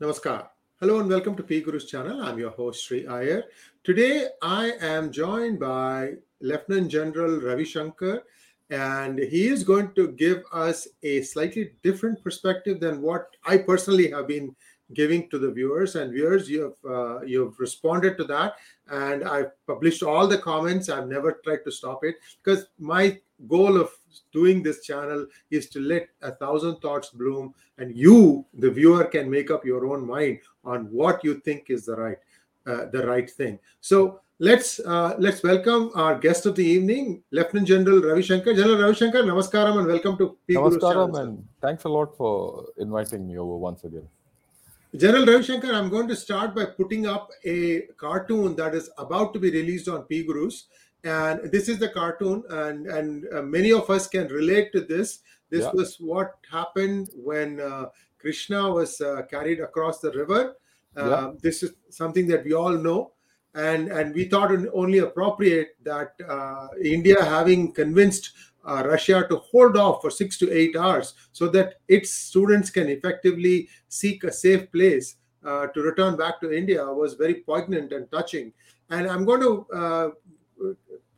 Namaskar. Hello and welcome to P Guru's channel. I'm your host Sree Iyer. Today I am joined by Lieutenant General Ravi Shankar and he is going to give us a slightly different perspective than what I personally have been giving to the viewers and viewers you have uh, you've responded to that and I've published all the comments. I've never tried to stop it because my goal of doing this channel is to let a thousand thoughts bloom and you the viewer can make up your own mind on what you think is the right uh, the right thing. So let's uh, let's welcome our guest of the evening lieutenant general ravi shankar general ravi shankar namaskaram and welcome to P namaskaram and thanks a lot for inviting me over once again General Ravi Shankar, I'm going to start by putting up a cartoon that is about to be released on P Gurus and this is the cartoon and and uh, many of us can relate to this this yeah. was what happened when uh, krishna was uh, carried across the river yeah. Um, this is something that we all know and and we thought only appropriate that uh, india having convinced uh, russia to hold off for 6 to 8 hours so that its students can effectively seek a safe place uh, to return back to india was very poignant and touching and i'm going to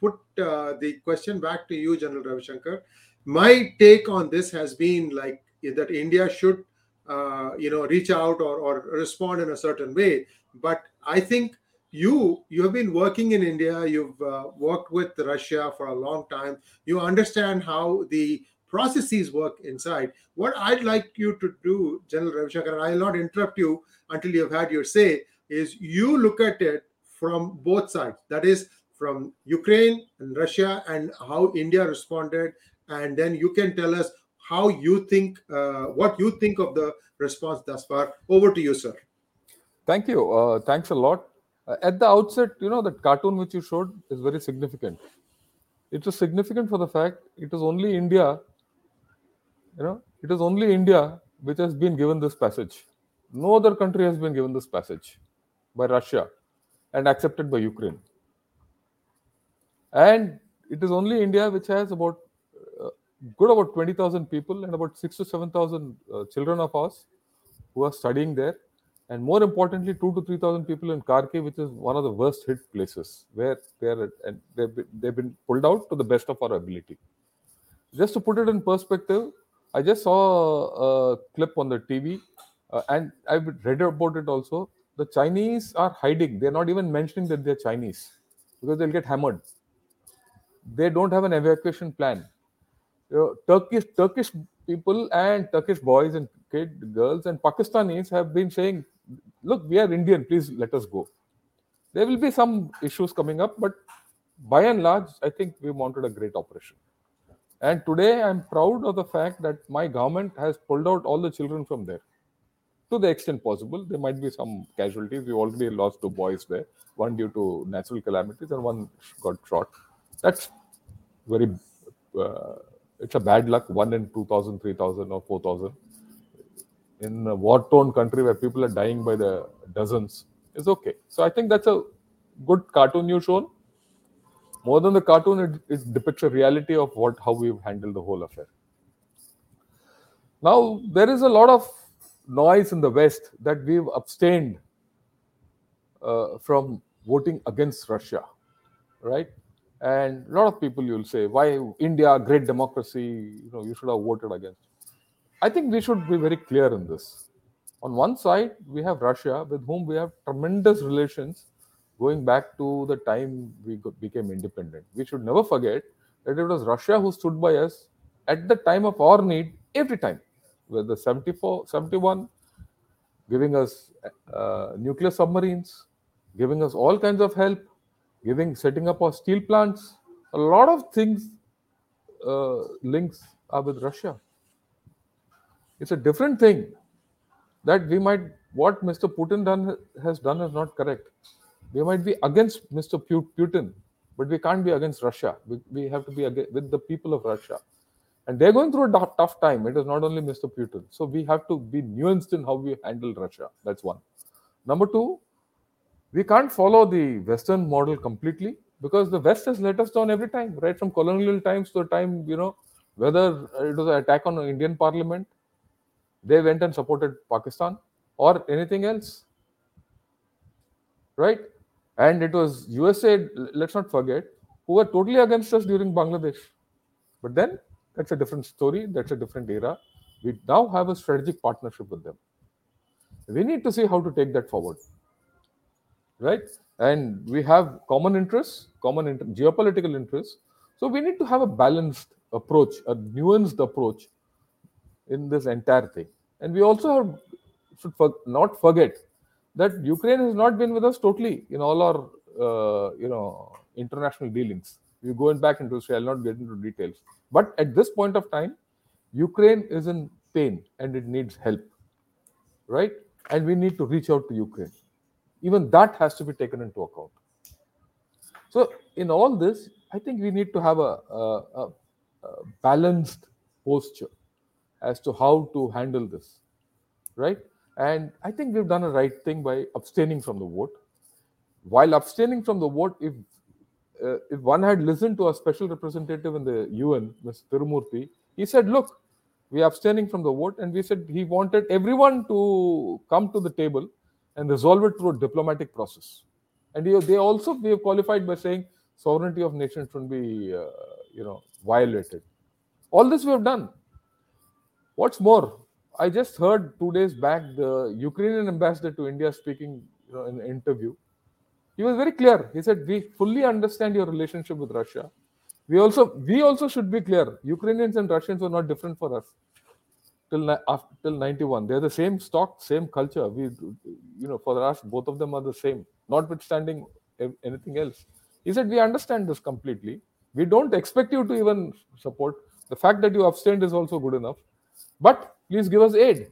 put uh, the question back to you, General Ravi Shankar. My take on this has been like that India should, uh, you know, reach out or, or respond in a certain way. But I think you you have been working in India. You've uh, worked with Russia for a long time. You understand how the processes work inside. What I'd like you to do, General Ravi Shankar, I'll not interrupt you until you've had your say, is you look at it from both sides. That is, from Ukraine and Russia and how India responded, and then you can tell us how you think, uh, what you think of the response thus far. Over to you, sir. Thank you. Uh, thanks a lot. Uh, at the outset, you know, that cartoon which you showed is very significant. It is significant for the fact it is only India, you know, it is only India which has been given this passage. No other country has been given this passage by Russia and accepted by Ukraine and it is only India which has about uh, good about 20,000 people and about six to 7,000 uh, children of ours who are studying there. And more importantly, two to 3,000 people in Kharkiv, which is one of the worst hit places where they're, and they've been, they've been pulled out to the best of our ability. Just to put it in perspective, I just saw a clip on the TV uh, and I've read about it also. The Chinese are hiding. They're not even mentioning that they're Chinese because they'll get hammered they don't have an evacuation plan. You know, Turkish Turkish people and Turkish boys and girls and Pakistanis have been saying, "Look, we are Indian. Please let us go." There will be some issues coming up, but by and large, I think we mounted a great operation. And today, I'm proud of the fact that my government has pulled out all the children from there to the extent possible. There might be some casualties. We already lost two boys there, one due to natural calamities and one got shot. That's very, uh, it's a bad luck, one in 2,000, 3,000 or 4,000. In a war-torn country where people are dying by the dozens is okay. So I think that's a good cartoon you've shown. More than the cartoon, it, it depicts a reality of what how we've handled the whole affair. Now, there is a lot of noise in the West that we've abstained uh, from voting against Russia, right? And a lot of people you'll say, why India, great democracy, you know, you should have voted against. I think we should be very clear in this. On one side, we have Russia, with whom we have tremendous relations going back to the time we became independent. We should never forget that it was Russia who stood by us at the time of our need every time. Whether 74, 71, giving us uh, nuclear submarines, giving us all kinds of help, giving setting up of steel plants a lot of things uh, links are with russia it's a different thing that we might what mr putin done has done is not correct. We might be against mr putin but we can't be against russia. We, we have to be with the people of russia. And they're going through a tough time. It is not only mr putin. So we have to be nuanced in how we handle russia. That's one. Number two we can't follow the Western model completely because the West has let us down every time, right? From colonial times to the time, you know, whether it was an attack on the Indian parliament, they went and supported Pakistan. or anything else. Right? And it was USA, let's not forget, who were totally against us during Bangladesh. But then that's a different story, that's a different era. We now have a strategic partnership with them. We need to see how to take that forward. Right? And we have common interests, common inter- geopolitical interests. So we need to have a balanced approach, a nuanced approach in this entire thing. And we also have, should for, not forget that Ukraine has not been with us totally in all our, uh, you know, international dealings. We're going back into history. I'll not get into details. But at this point of time, Ukraine is in pain and it needs help, right? And we need to reach out to Ukraine. Even that has to be taken into account. So, in all this, I think we need to have a, a, a, a balanced posture as to how to handle this, right? And I think we've done a right thing by abstaining from the vote. While abstaining from the vote, if uh, if one had listened to a special representative in the UN, Mr. Tirumurti, he said, "Look, we are abstaining from the vote," and we said he wanted everyone to come to the table and resolve it through a diplomatic process. And he, they also we have qualified by saying sovereignty of nations shouldn't be, uh, you know, violated. All this we have done. What's more, I just heard two days back the Ukrainian ambassador to India speaking uh, in an interview. He was very clear. He said, "We fully understand your relationship with Russia. We also we also should be clear. Ukrainians and Russians were not different for us till after, till 91 they're the same stock same culture we you know for us both of them are the same notwithstanding anything else he said we understand this completely we don't expect you to even support the fact that you abstained is also good enough but please give us aid.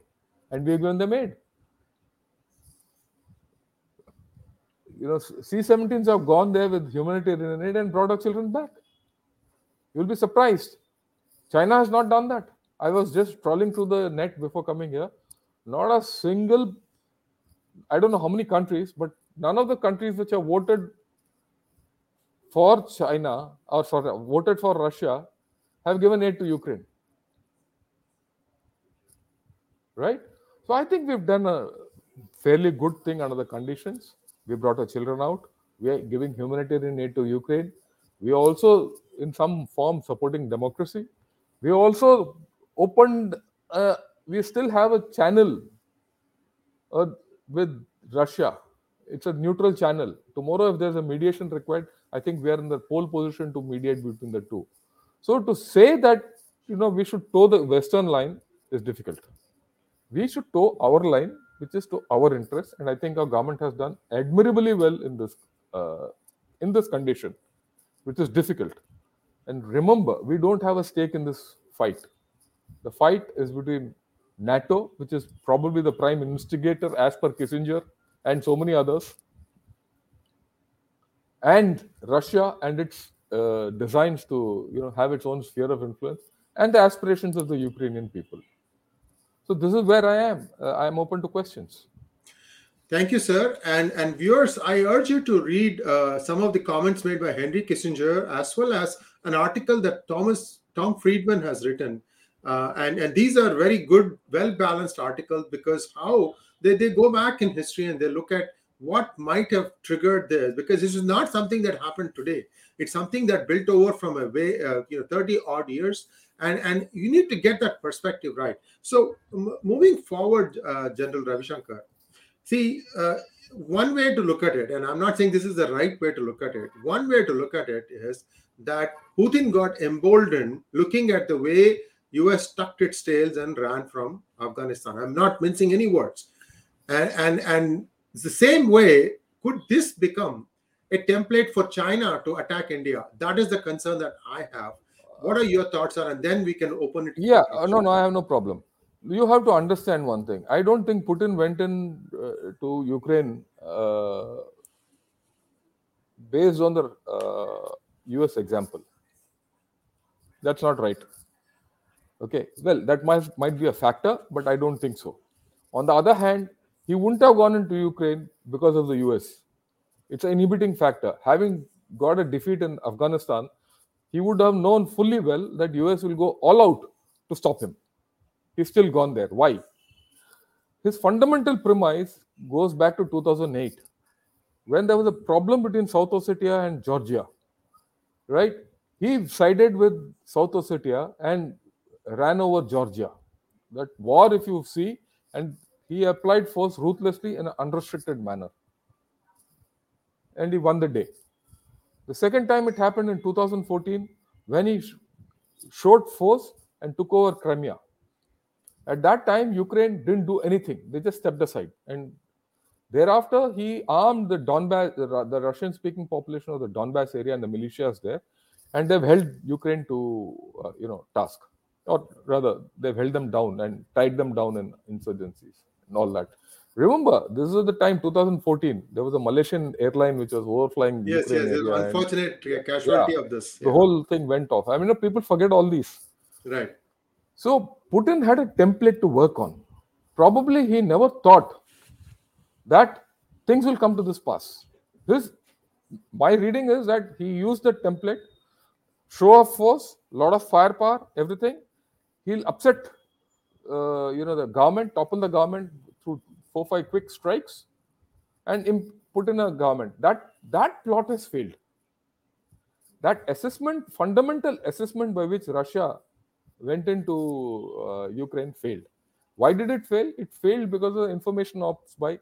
And we've given them aid. You know c-17s have gone there with humanitarian aid and brought our children back. You'll be surprised. China has not done that. I was just trawling through the net before coming here. Not a single, I don't know how many countries, but none of the countries which have voted for China or sorry, voted for Russia have given aid to Ukraine. Right? So I think we've done a fairly good thing under the conditions. We brought our children out. We are giving humanitarian aid to Ukraine. We are also, in some form, supporting democracy. We also opened uh, we still have a channel uh, with russia it's a neutral channel tomorrow if there's a mediation required i think we are in the pole position to mediate between the two so to say that you know we should toe the western line is difficult we should toe our line which is to our interest and i think our government has done admirably well in this uh, in this condition which is difficult and remember we don't have a stake in this fight the fight is between NATO, which is probably the prime instigator as per Kissinger and so many others, and Russia and its uh, designs to you know have its own sphere of influence and the aspirations of the Ukrainian people. So this is where I am. Uh, I am open to questions. Thank you, sir. And and viewers, I urge you to read uh, some of the comments made by Henry Kissinger, as well as an article that Thomas Tom Friedman has written uh, and, and these are very good, well balanced articles because how they, they go back in history and they look at what might have triggered this because this is not something that happened today. It's something that built over from a way, uh, you know, 30 odd years. And, and you need to get that perspective right. So, m- moving forward, uh, General Ravishankar, see, uh, one way to look at it, and I'm not saying this is the right way to look at it, one way to look at it is that Putin got emboldened looking at the way US tucked its tails and ran from Afghanistan. I'm not mincing any words. And, and, and the same way, could this become a template for China to attack India? That is the concern that I have. What are your thoughts on? And then we can open it. Yeah, uh, no, no, I have no problem. You have to understand one thing. I don't think Putin went in uh, to Ukraine uh, based on the US uh, example. That's not right. Okay, well, that might, might be a factor, but I don't think so. On the other hand, he wouldn't have gone into Ukraine because of the US. It's an inhibiting factor. Having got a defeat in Afghanistan, he would have known fully well that US will go all out to stop him. He's still gone there. Why? his fundamental premise goes back to 2008 when there was a problem between South Ossetia and Georgia. Right? He sided with South Ossetia and ran over Georgia. That war, if you see, and he applied force ruthlessly in an unrestricted manner. And he won the day. The second time it happened in 2014 when he sh- showed force and took over Crimea. At that time, Ukraine didn't do anything. They just stepped aside. And thereafter, he armed the Donbass, the, the Russian-speaking population of the Donbass area and the militias there, and they've held Ukraine to, uh, you know, task, or rather, they've held them down and tied them down in insurgencies and all that. Remember, this is the time 2014. There was a Malaysian airline which was overflying Yes, Ukraine yes, yes. Unfortunate casualty of this. the whole thing went off. I mean, people forget all these. Right. So Putin had a template to work on. Probably he never thought that things will come to this pass. His my reading is that he used the template, show of force, lot of firepower, everything. He'll upset, uh, you know, the government, topple the government through four five quick strikes, and im- put in a government. That that plot has failed. That assessment, fundamental assessment by which Russia went into uh, Ukraine failed. Why did it fail? It failed because of information ops by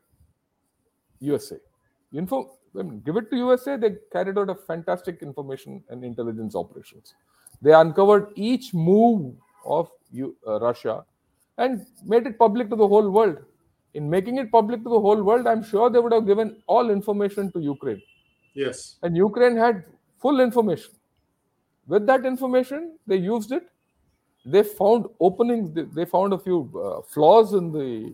USA. Info, I mean, give it to USA, they carried out a fantastic information and intelligence operations. They uncovered each move of U, uh, Russia and made it public to the whole world. In making it public to the whole world, I'm sure they would have given all information to Ukraine. Yes. And Ukraine had full information. With that information, they used it. They found openings, they- found a few uh, flaws in the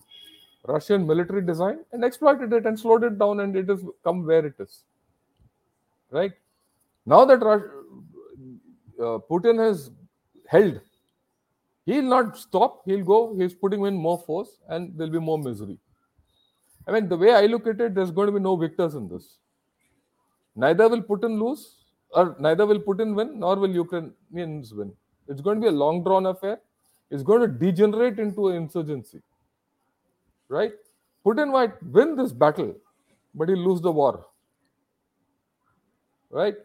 Russian military design and exploited it and slowed it down, and it has come where it is. Right? Now that Rus- uh, Putin has held, he'll not stop, he'll go, he's putting in more force, and there'll be more misery. I mean, the way I look at it, there's going to be no victors in this neither will Putin lose, or neither will Putin win, nor will Ukrainians win. It's going to be a long drawn affair. It's going to degenerate into an insurgency. Right? Putin might win this battle, but he'll lose the war. Right?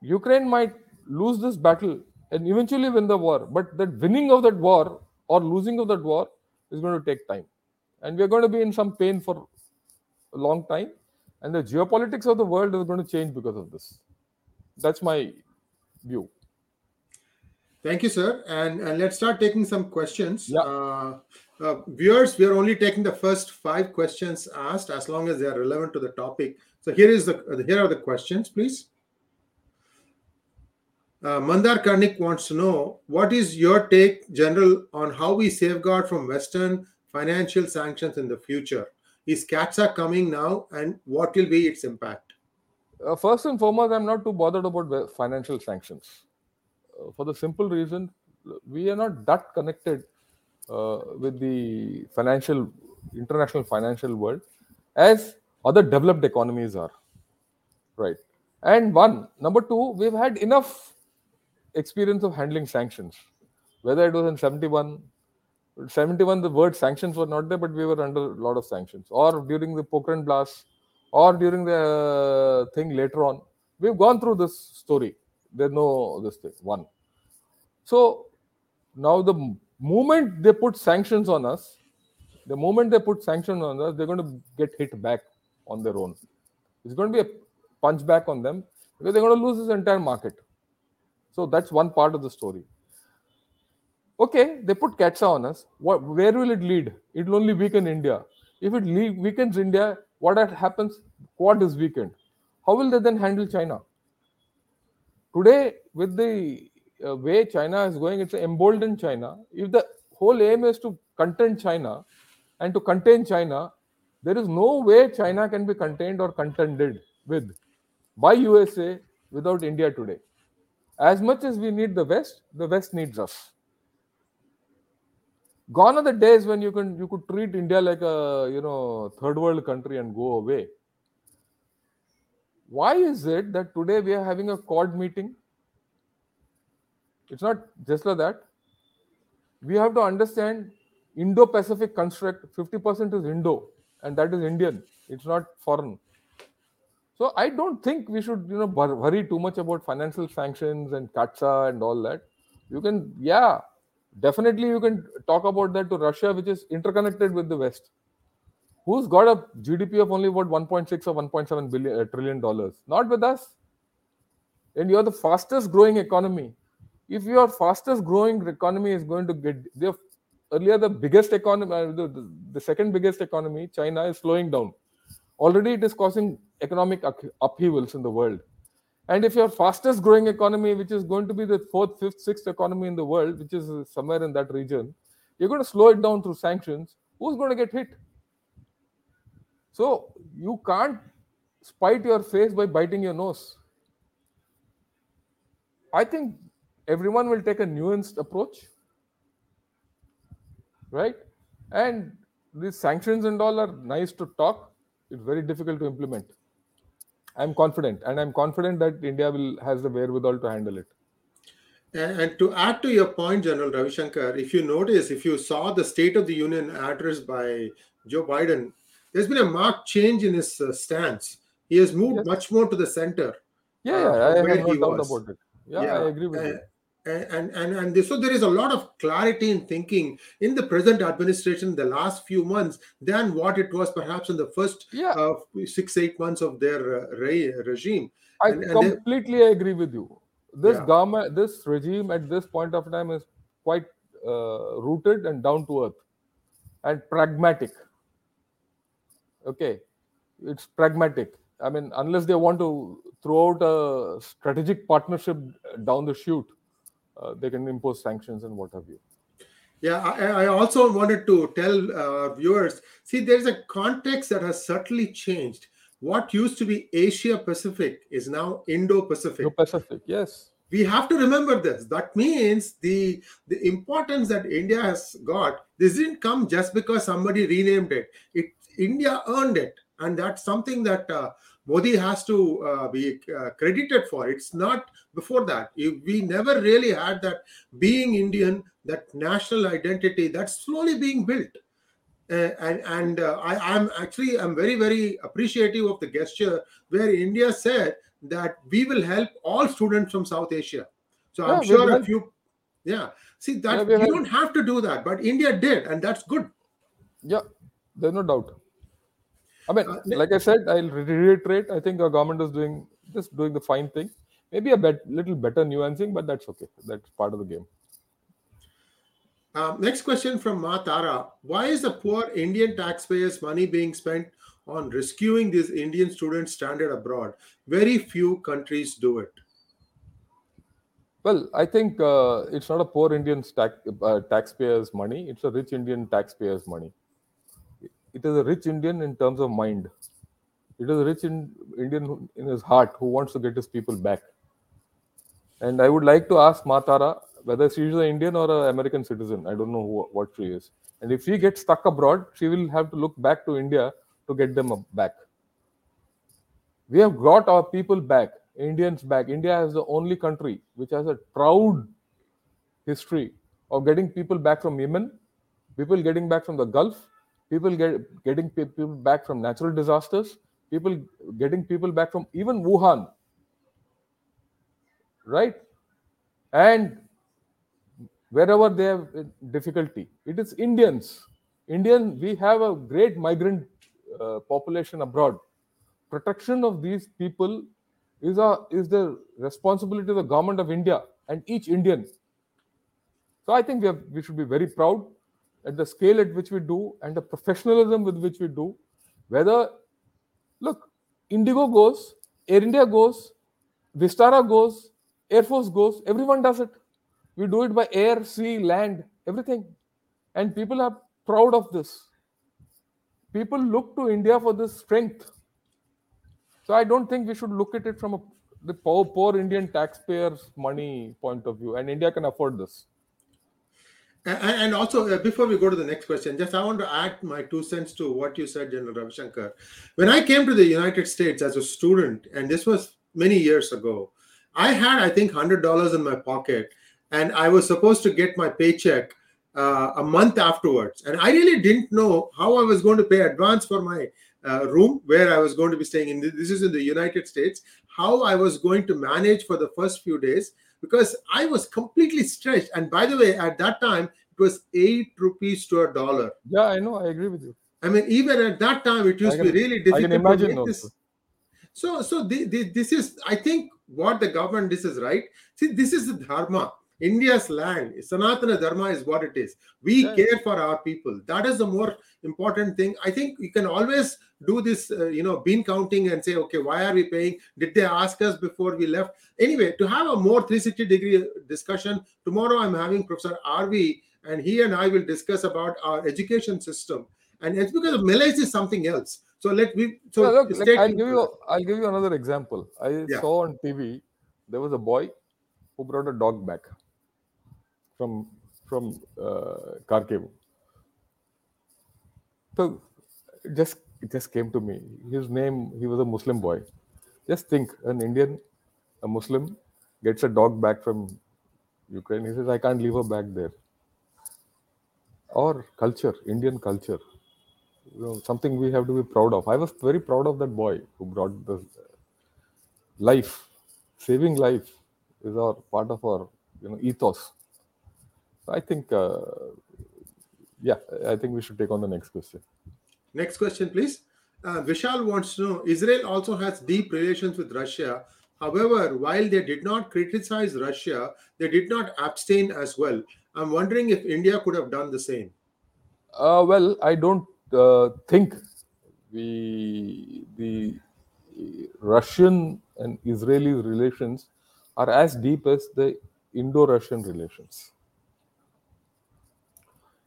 Ukraine might lose this battle and eventually win the war, but that winning of that war or losing of that war is going to take time. And we're going to be in some pain for a long time and the geopolitics of the world is going to change because of this that's my view Thank you, sir. And, and let's start taking some questions. Yeah. Uh, uh, viewers, we are only taking the first five questions asked, as long as they are relevant to the topic. So here is the here are the questions, please. Uh, Mandar Karnik wants to know what is your take, General, on how we safeguard from Western financial sanctions in the future? Is CAATSA coming now, and what will be its impact? uh, first and foremost i'm not too bothered about financial sanctions uh, for the simple reason we are not that connected uh, with the financial international financial world as other developed economies are right and one number two we've had enough experience of handling sanctions. Whether it was in 71 71 the word sanctions were not there but we were under a lot of sanctions. Or during the Pokhran blast or during the uh, thing later on we've gone through this story. There's no this thing one. So now the moment they put sanctions on us the moment they put sanctions on us they're going to get hit back on their own. It's going to be a punch back on them because they're going to lose this entire market so that's one part of the story. Okay they put CAATSA on us. What, where will it lead? It will only weaken india. If it weakens india what happens? Quad is weakened. How will they then handle china? Today with the uh, way china is going it's emboldened china. If the whole aim is to contain china and to contain china there is no way china can be contained or contended with by usa without india today as much as we need the west the west needs us gone are the days when you can you could treat india like a you know third world country and go away why is it that today we are having a quad meeting it's not just like that we have to understand Indo-Pacific construct, 50% is Indo, and that is Indian. It's not foreign. So I don't think we should, you know, worry too much about financial sanctions and CAATSA and all that. You can, yeah, definitely you can talk about that to Russia, which is interconnected with the West. Who's got a GDP of only about 1.6 or 1.7 billion uh, trillion dollars? Not with us. And you're the fastest growing economy. If your fastest growing economy is going to get earlier the biggest economy, uh, the, the, the second biggest economy, China, is slowing down. Already it is causing economic upheavals in the world. And if your fastest growing economy, which is going to be the fourth, fifth, sixth economy in the world, which is somewhere in that region, you're going to slow it down through sanctions, who's going to get hit? So you can't spite your face by biting your nose. I think everyone will take a nuanced approach, right? And these sanctions and all are nice to talk. It's very difficult to implement. I'm confident, and I'm confident that India will has the wherewithal to handle it. And, to add to your point, General Ravishankar, if you notice, if you saw the State of the Union address by Joe Biden, there's been a marked change in his uh, stance. He has moved yes. much more to the center. Yeah, yeah uh, I have no doubt was. about it. Yeah, yeah, I agree with you and and and so there is a lot of clarity in thinking in the present administration in the last few months than what it was perhaps in the first yeah. uh, six eight months of their uh, re- regime. I and, and completely they, agree with you. This yeah. government this regime at this point of time is quite uh, rooted and down to earth and pragmatic. Okay. It's pragmatic. I mean unless they want to throw out a strategic partnership down the chute uh, they can impose sanctions and what have you. Yeah, I, I also wanted to tell uh, viewers see, there's a context that has certainly changed. What used to be Asia Pacific is now Indo Pacific. Indo Pacific, yes. We have to remember this. That means the the importance that India has got. This didn't come just because somebody renamed it. It India earned it, and that's something that uh, Modi has to uh, be uh, credited for. It's not before that. We never really had that being Indian, that national identity that's slowly being built. Uh, and and uh, I, am actually I'm very very appreciative of the gesture where India said that we will help all students from South Asia. So yeah, I'm sure if you, yeah, see that yeah, you don't have to do that, but India did, and that's good. Yeah, there's no doubt. I mean, uh, like I said, I'll reiterate. I think our government is doing just doing the fine thing. Maybe a bit, little better nuancing, but that's okay. That's part of the game. Uh, next question from Ma Tara. Why is the poor Indian taxpayers' money being spent on rescuing these Indian students stranded abroad? Very few countries do it. Well, I think uh, it's not a poor Indian tax, uh, taxpayers' money. It's a rich Indian taxpayers' money it is a rich Indian in terms of mind. It is a rich in, Indian in his heart who wants to get his people back. And I would like to ask Matara whether she is an Indian or an American citizen. I don't know who, what she is. And if she gets stuck abroad, she will have to look back to India to get them back. We have got our people back, Indians back. India is the only country which has a proud history of getting people back from Yemen, people getting back from the Gulf, people get getting people back from natural disasters people getting people back from even wuhan. Right? And wherever they have difficulty. It is indians. Indian we have a great migrant uh, population abroad. Protection of these people is a is the responsibility of the government of india and each indian. So i think we have we should be very proud at the scale at which we do and the professionalism with which we do, whether, look, Indigo goes, Air India goes, Vistara goes, Air Force goes, everyone does it. We do it by air, sea, land, everything. And people are proud of this. People look to India for this strength. So I don't think we should look at it from a, the poor, poor Indian taxpayers' money point of view. And India can afford this. And also, uh, before we go to the next question, just I want to add my two cents to what you said, General Ravi Shankar. When I came to the United States as a student, and this was many years ago, I had, I think, $100 in my pocket, and I was supposed to get my paycheck uh, a month afterwards. And I really didn't know how I was going to pay advance for my uh, room where I was going to be staying in. This is in the United States. How I was going to manage for the first few days because I was completely stretched. And by the way, at that time, it was eight rupees to a dollar. Yeah, I know. I agree with you. I mean, even at that time, it used can- to be really difficult. I can to imagine make this. So, so the, the, this is, I think, what the government this is right. See, this is the dharma. India's land, Sanatana Dharma is what it is. We Yeah. care for our people. That is the more important thing. I think we can always do this, uh, you know, bean counting and say, okay, why are we paying? Did they ask us before we left? Anyway, to have a more 360 degree discussion, tomorrow I'm having Professor RV, and he and I will discuss about our education system. And it's because Malays is something else. So let me. So Yeah, look, like, I'll give you I'll give you another example. I Yeah. saw on TV there was a boy who brought a dog back from from uh, Kharkiv. So just it just came to me. His name he was a Muslim boy. Just think an Indian, a Muslim, gets a dog back from Ukraine. He says, I can't leave her back there. Or culture, Indian culture you know, something we have to be proud of. I was very proud of that boy who brought the life, saving life is our part of our you know ethos. I think, uh, yeah, I think we should take on the next question. Next question, please. Uh, Vishal wants to know Israel also has deep relations with Russia. However, while they did not criticize Russia, they did not abstain as well. I'm wondering if India could have done the same. Uh, well, I don't uh, think we the Russian and Israeli relations are as deep as the Indo-Russian relations.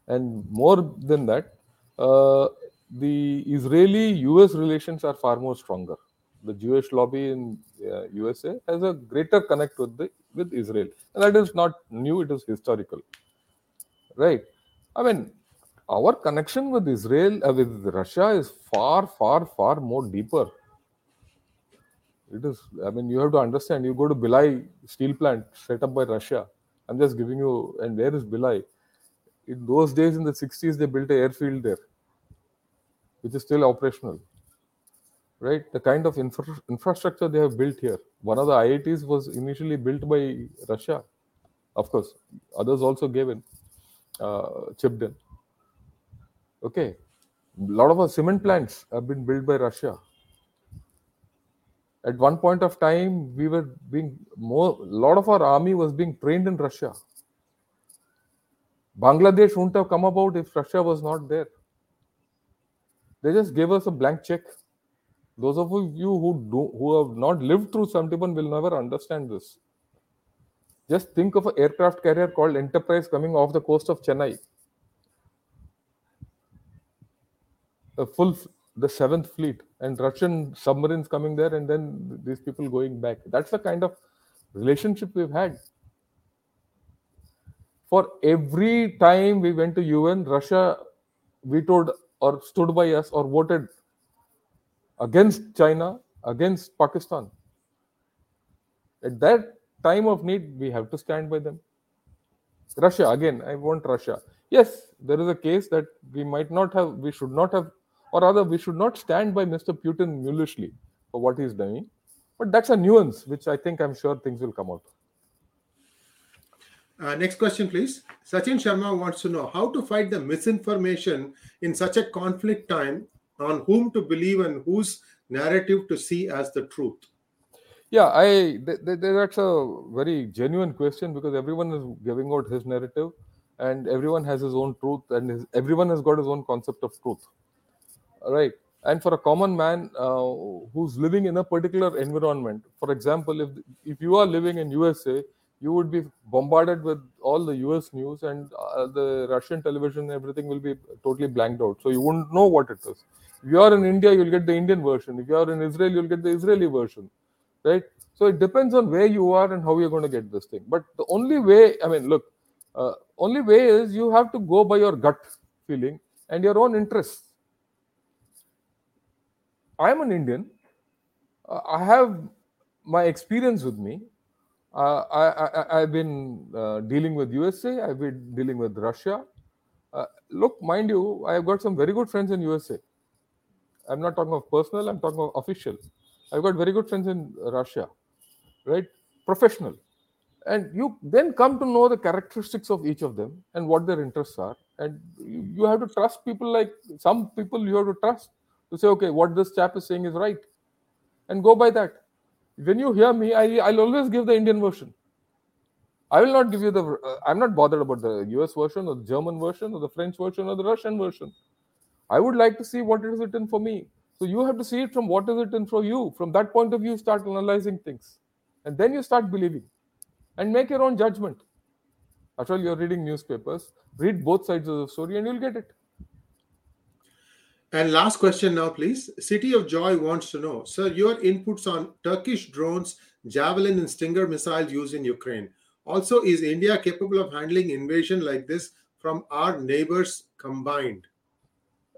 And more than that, uh, the Israeli-US relations are far more stronger. The Jewish lobby in uh, USA has a greater connect with the with Israel, and that is not new; it is historical, right? I mean, our connection with Israel, uh, with Russia, is far, far, far more deeper. It is. I mean, you have to understand. You go to Bhilai steel plant set up by Russia. I'm just giving you. And where is Bhilai? In those days, in the 60s, they built an airfield there, which is still operational. Right, the kind of infra- infrastructure they have built here. One of the IITs was initially built by Russia. Of course, others also gave in, uh, chipped in. Okay, a lot of our cement plants have been built by Russia. At one point of time, we were being more. A lot of our army was being trained in Russia. Bangladesh wouldn't have come about if Russia was not there. They just gave us a blank check. Those of you who do who have not lived through 71 will never understand this. Just think of an aircraft carrier called Enterprise coming off the coast of Chennai. A full the seventh fleet and Russian submarines coming there, and then these people going back. That's the kind of relationship we've had. For every time we went to UN, Russia vetoed or stood by us or voted against China, against Pakistan. At that time of need, we have to stand by them. Russia, again, I want Russia. Yes, there is a case that we might not have, we should not have, or rather, we should not stand by Mr. Putin mulishly for what he's doing. But that's a nuance, which I think I'm sure things will come out. Uh, next question, please. Sachin Sharma wants to know how to fight the misinformation in such a conflict time on whom to believe and whose narrative to see as the truth. Yeah, I th- th- that's a very genuine question because everyone is giving out his narrative, and everyone has his own truth, and his, everyone has got his own concept of truth. All right, and for a common man uh, who's living in a particular environment, for example, if if you are living in USA, you would be bombarded with all the US news, and uh, the Russian television, everything will be totally blanked out, so you wouldn't know what it is. If you are in India, you'll get the Indian version. If you are in Israel, you'll get the Israeli version right? So it depends on where you are and how you're going to get this thing. But the only way i mean look uh, only way is you have to go by your gut feeling and your own interests. I am an indian. Uh, i have my experience with me uh, I, i've been uh, dealing with usa i've been dealing with russia look, mind you, I have got some very good friends in USA. I'm not talking of personal, I'm talking of official. I've got very good friends in Russia, right? Professional. And you then come to know the characteristics of each of them and what their interests are. And you, you have to trust people like some people you have to trust to say, okay, what this chap is saying is right. And go by that. When you hear me, I, I'll always give the Indian version. I will not give you the. Uh, I'm not bothered about the US version or the German version or the French version or the Russian version. I would like to see what is written for me. So you have to see it from what is written for you. From that point of view, start analyzing things, and then you start believing, and make your own judgment. After all, you're reading newspapers. Read both sides of the story, and you'll get it. And last question now, please. City of Joy wants to know, sir, your inputs on Turkish drones, Javelin, and Stinger missiles used in Ukraine. Also, is India capable of handling invasion like this from our neighbors combined?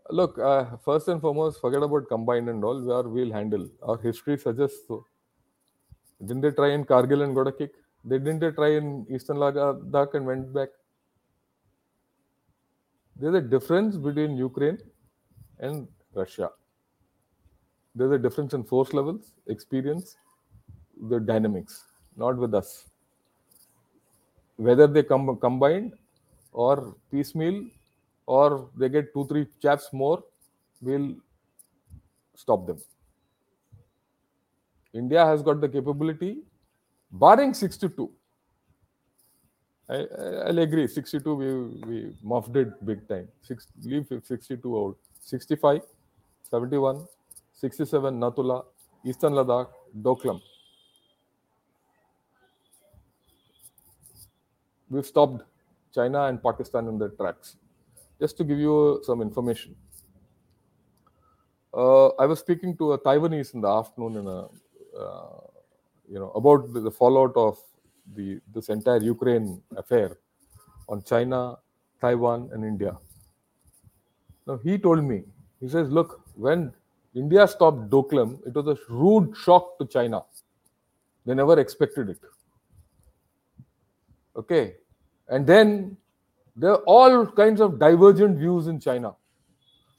Look, uh, first and foremost, forget about combined and all. We are we'll handle. Our history suggests so. Didn't they try in Kargil and got a kick? They didn't they try in Eastern Ladakh and went back. There's a difference between Ukraine and Russia. There's a difference in force levels, experience, the dynamics, not with us. Whether they come combined or piecemeal or they get two, three chaps more, we'll stop them. India has got the capability, barring 62. I, I'll agree, 62 we, we muffed it big time. Six, leave 62 out. 65, 71, 67 Nathu La, Eastern Ladakh, Doklam. We've stopped China and Pakistan in their tracks. Just to give you some information. Uh, I was speaking to a Taiwanese in the afternoon in a, uh, you know, about the, the fallout of the this entire Ukraine affair on China, Taiwan, and India. Now, he told me, he says, look, when India stopped Doklam, it was a rude shock to China. They never expected it. Okay. And then there are all kinds of divergent views in China.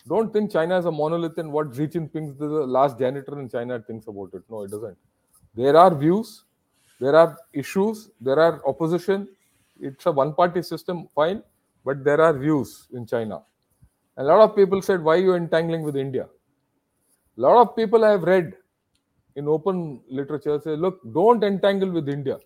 Don't think China is a monolith and what Xi Jinping, the last janitor in China, thinks about it. No, it doesn't. There are views, there are issues, there are opposition. It's a one party system, fine, but there are views in China. A lot of people said, Why are you entangling with India? A lot of people I have read in open literature say, Look, don't entangle with India.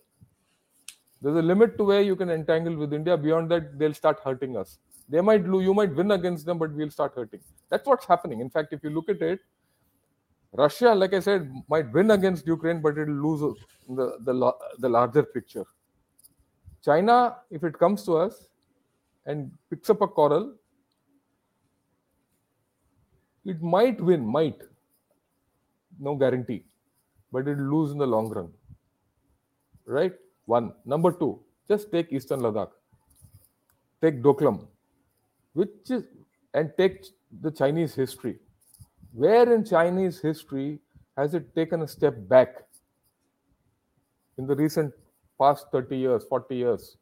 There's a limit to where you can entangle with India. Beyond that, they'll start hurting us. They might lose, you might win against them, but we'll start hurting. That's what's happening. In fact, if you look at it, Russia, like I said, might win against Ukraine, but it'll lose the, the, the larger picture. China, if it comes to us and picks up a quarrel, it might win, might. No guarantee. But it'll lose in the long run. Right? One. Number two, just take Eastern Ladakh. Take Doklam, which is, and take the Chinese history. Where in Chinese history has it taken a step back in the recent past 30 years, 40 years?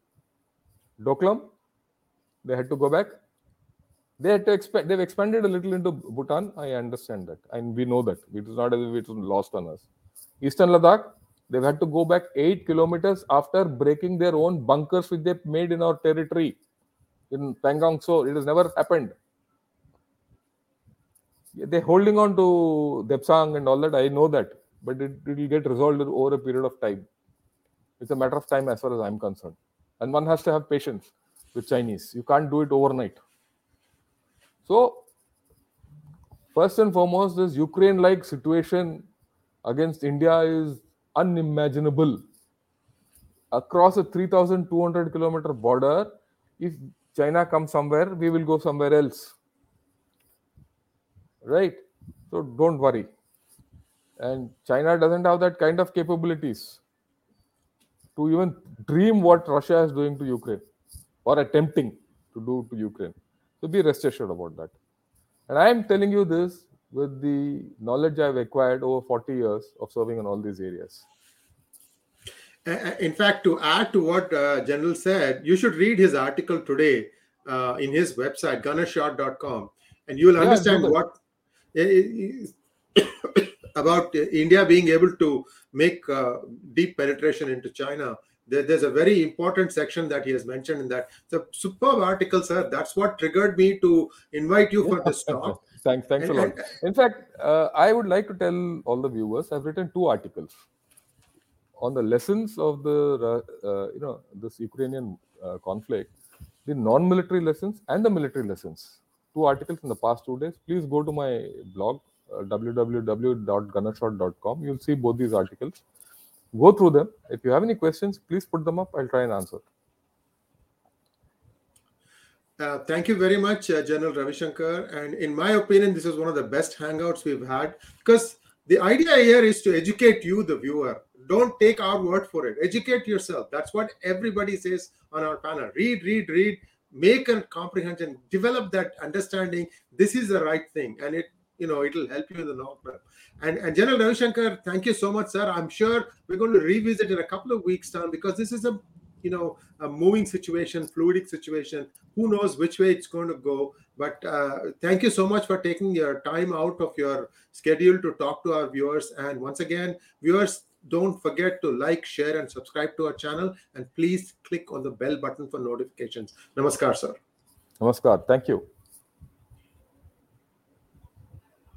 Doklam, they had to go back. They had to expect. They've expanded a little into Bhutan. I understand that, and we know that it is not as if it's lost on us. Eastern Ladakh, they've had to go back eight kilometers after breaking their own bunkers which they made in our territory in Pangong Tso It has never happened. They're holding on to Depsang and all that. I know that, but it will get resolved over a period of time. It's a matter of time as far as I'm concerned. And one has to have patience with Chinese. You can't do it overnight. So, first and foremost, this Ukraine like situation against India is unimaginable. Across a 3,200 kilometer border, if China comes somewhere, we will go somewhere else. Right? So, don't worry. And China doesn't have that kind of capabilities to even dream what Russia is doing to Ukraine or attempting to do to Ukraine. So be rest assured about that. And I am telling you this with the knowledge I've acquired over 40 years of serving in all these areas. In fact, to add to what uh, General said, you should read his article today uh, in his website, gunnershot.com, and you will understand what about India being able to make uh, deep penetration into China. There, there's a very important section that he has mentioned in that. It's a superb article, sir. That's what triggered me to invite you for this talk. Thanks, thanks a lot. and- In fact, uh, I would like to tell all the viewers I've written two articles on the lessons of the uh, uh, you know this Ukrainian uh, conflict, the non-military lessons and the military lessons. Two articles in the past two days. Please go to my blog uh, www.gunnershot.com. You'll see both these articles. Go through them. If you have any questions, please put them up. I'll try and answer. Uh, thank you very much, uh, General Ravishankar. And in my opinion, this is one of the best hangouts we've had because the idea here is to educate you, the viewer. Don't take our word for it. Educate yourself. That's what everybody says on our panel. Read, read, read. Make a comprehension. Develop that understanding. This is the right thing, and it you know it'll help you in the long run. And, and General Ravi Shankar, thank you so much, sir. I'm sure we're going to revisit in a couple of weeks' time because this is a you know a moving situation, fluidic situation. Who knows which way it's going to go? But uh, thank you so much for taking your time out of your schedule to talk to our viewers. And once again, viewers, don't forget to like, share, and subscribe to our channel. And please click on the bell button for notifications. Namaskar, sir. Namaskar. Thank you.